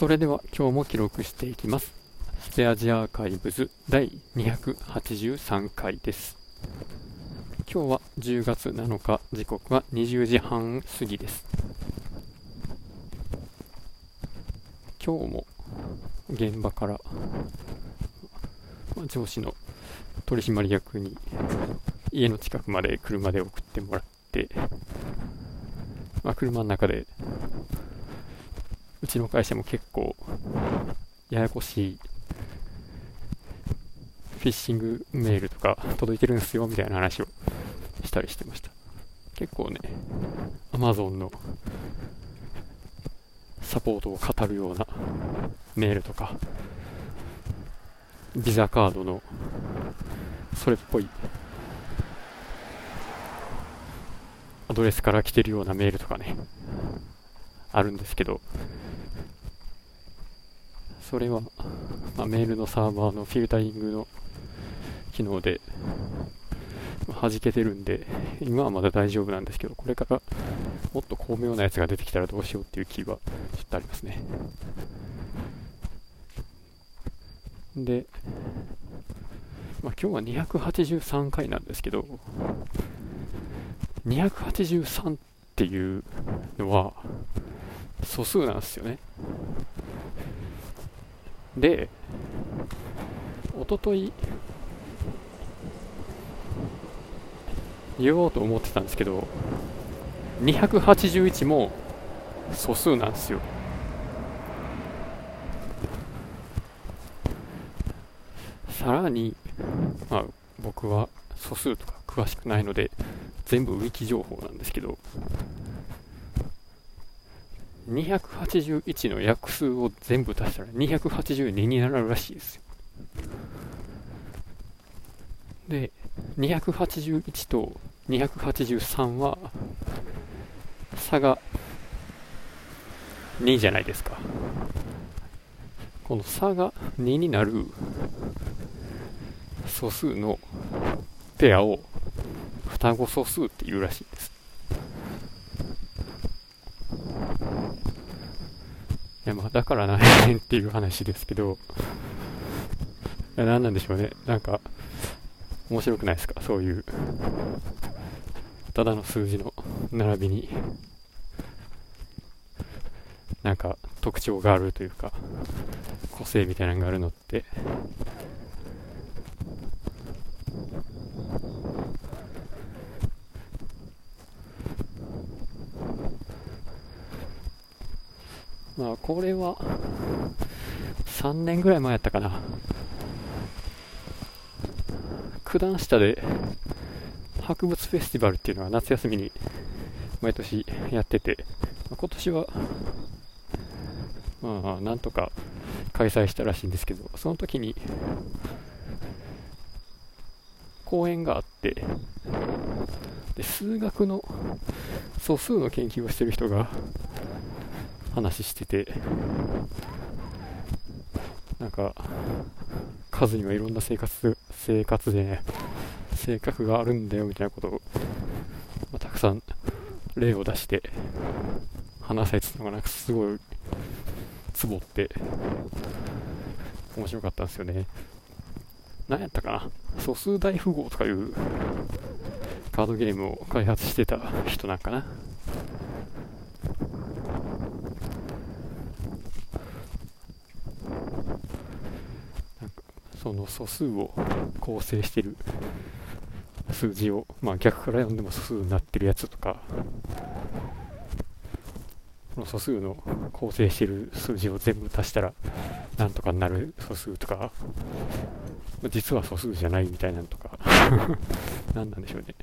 それでは今日も記録していきます。スペアジアーカイブズ第283回です。今日は10月7日、時刻は20時半過ぎです。今日も現場からま上司の取締役に家の近くまで車で送ってもらって、まあ、車の中でうちの会社も結構ややこしいフィッシングメールとか届いてるんですよみたいな話をしたりしてました。結構ね Amazon のサポートを語るようなメールとかビザカードのそれっぽいアドレスから来てるようなメールとかねあるんですけどそれは、まあ、メールのサーバーのフィルタリングの機能で弾けてるんで今はまだ大丈夫なんですけどこれからもっと巧妙なやつが出てきたらどうしようっていう気はちょっとありますね。で、まあ、今日は283回なんですけど283っていうのは素数なんですよね。でおととい言おうと思ってたんですけど281も素数なんですよ。さらに、まあ、僕は素数とか詳しくないので全部ウィキ情報なんですけど281の約数を全部足したら282になるらしいですよ。で281と283は差が2じゃないですか。この差が2になる素数のペアを双子素数っていうらしいです。やまあだから何や ねんっていう話ですけど。何なんでしょうね。なんか面白くないですか？そういうただの数字の並びに。なんか特徴があるというか個性みたいなのがあるのって。まあこれは3年ぐらい前やったかな。九段下で博物フェスティバルっていうのが夏休みに毎年やってて今年はまあなんとか開催したらしいんですけどその時に講演があってで数学の素数の研究をしてる人が話しててなんか数にはいろんな生活生活でね性格があるんだよみたいなことを、まあ、たくさん例を出して話されてたのがなんかすごいツボって面白かったんですよね。何やったかな？素数大富豪とかいうカードゲームを開発してた人なんかな。その素数を構成してる数字を、まあ、逆から読んでも素数になってるやつとかこの素数の構成してる数字を全部足したらなんとかなる素数とか実は素数じゃないみたいなのとか 何なんでしょうね。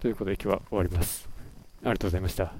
ということで今日は終わります。ありがとうございました。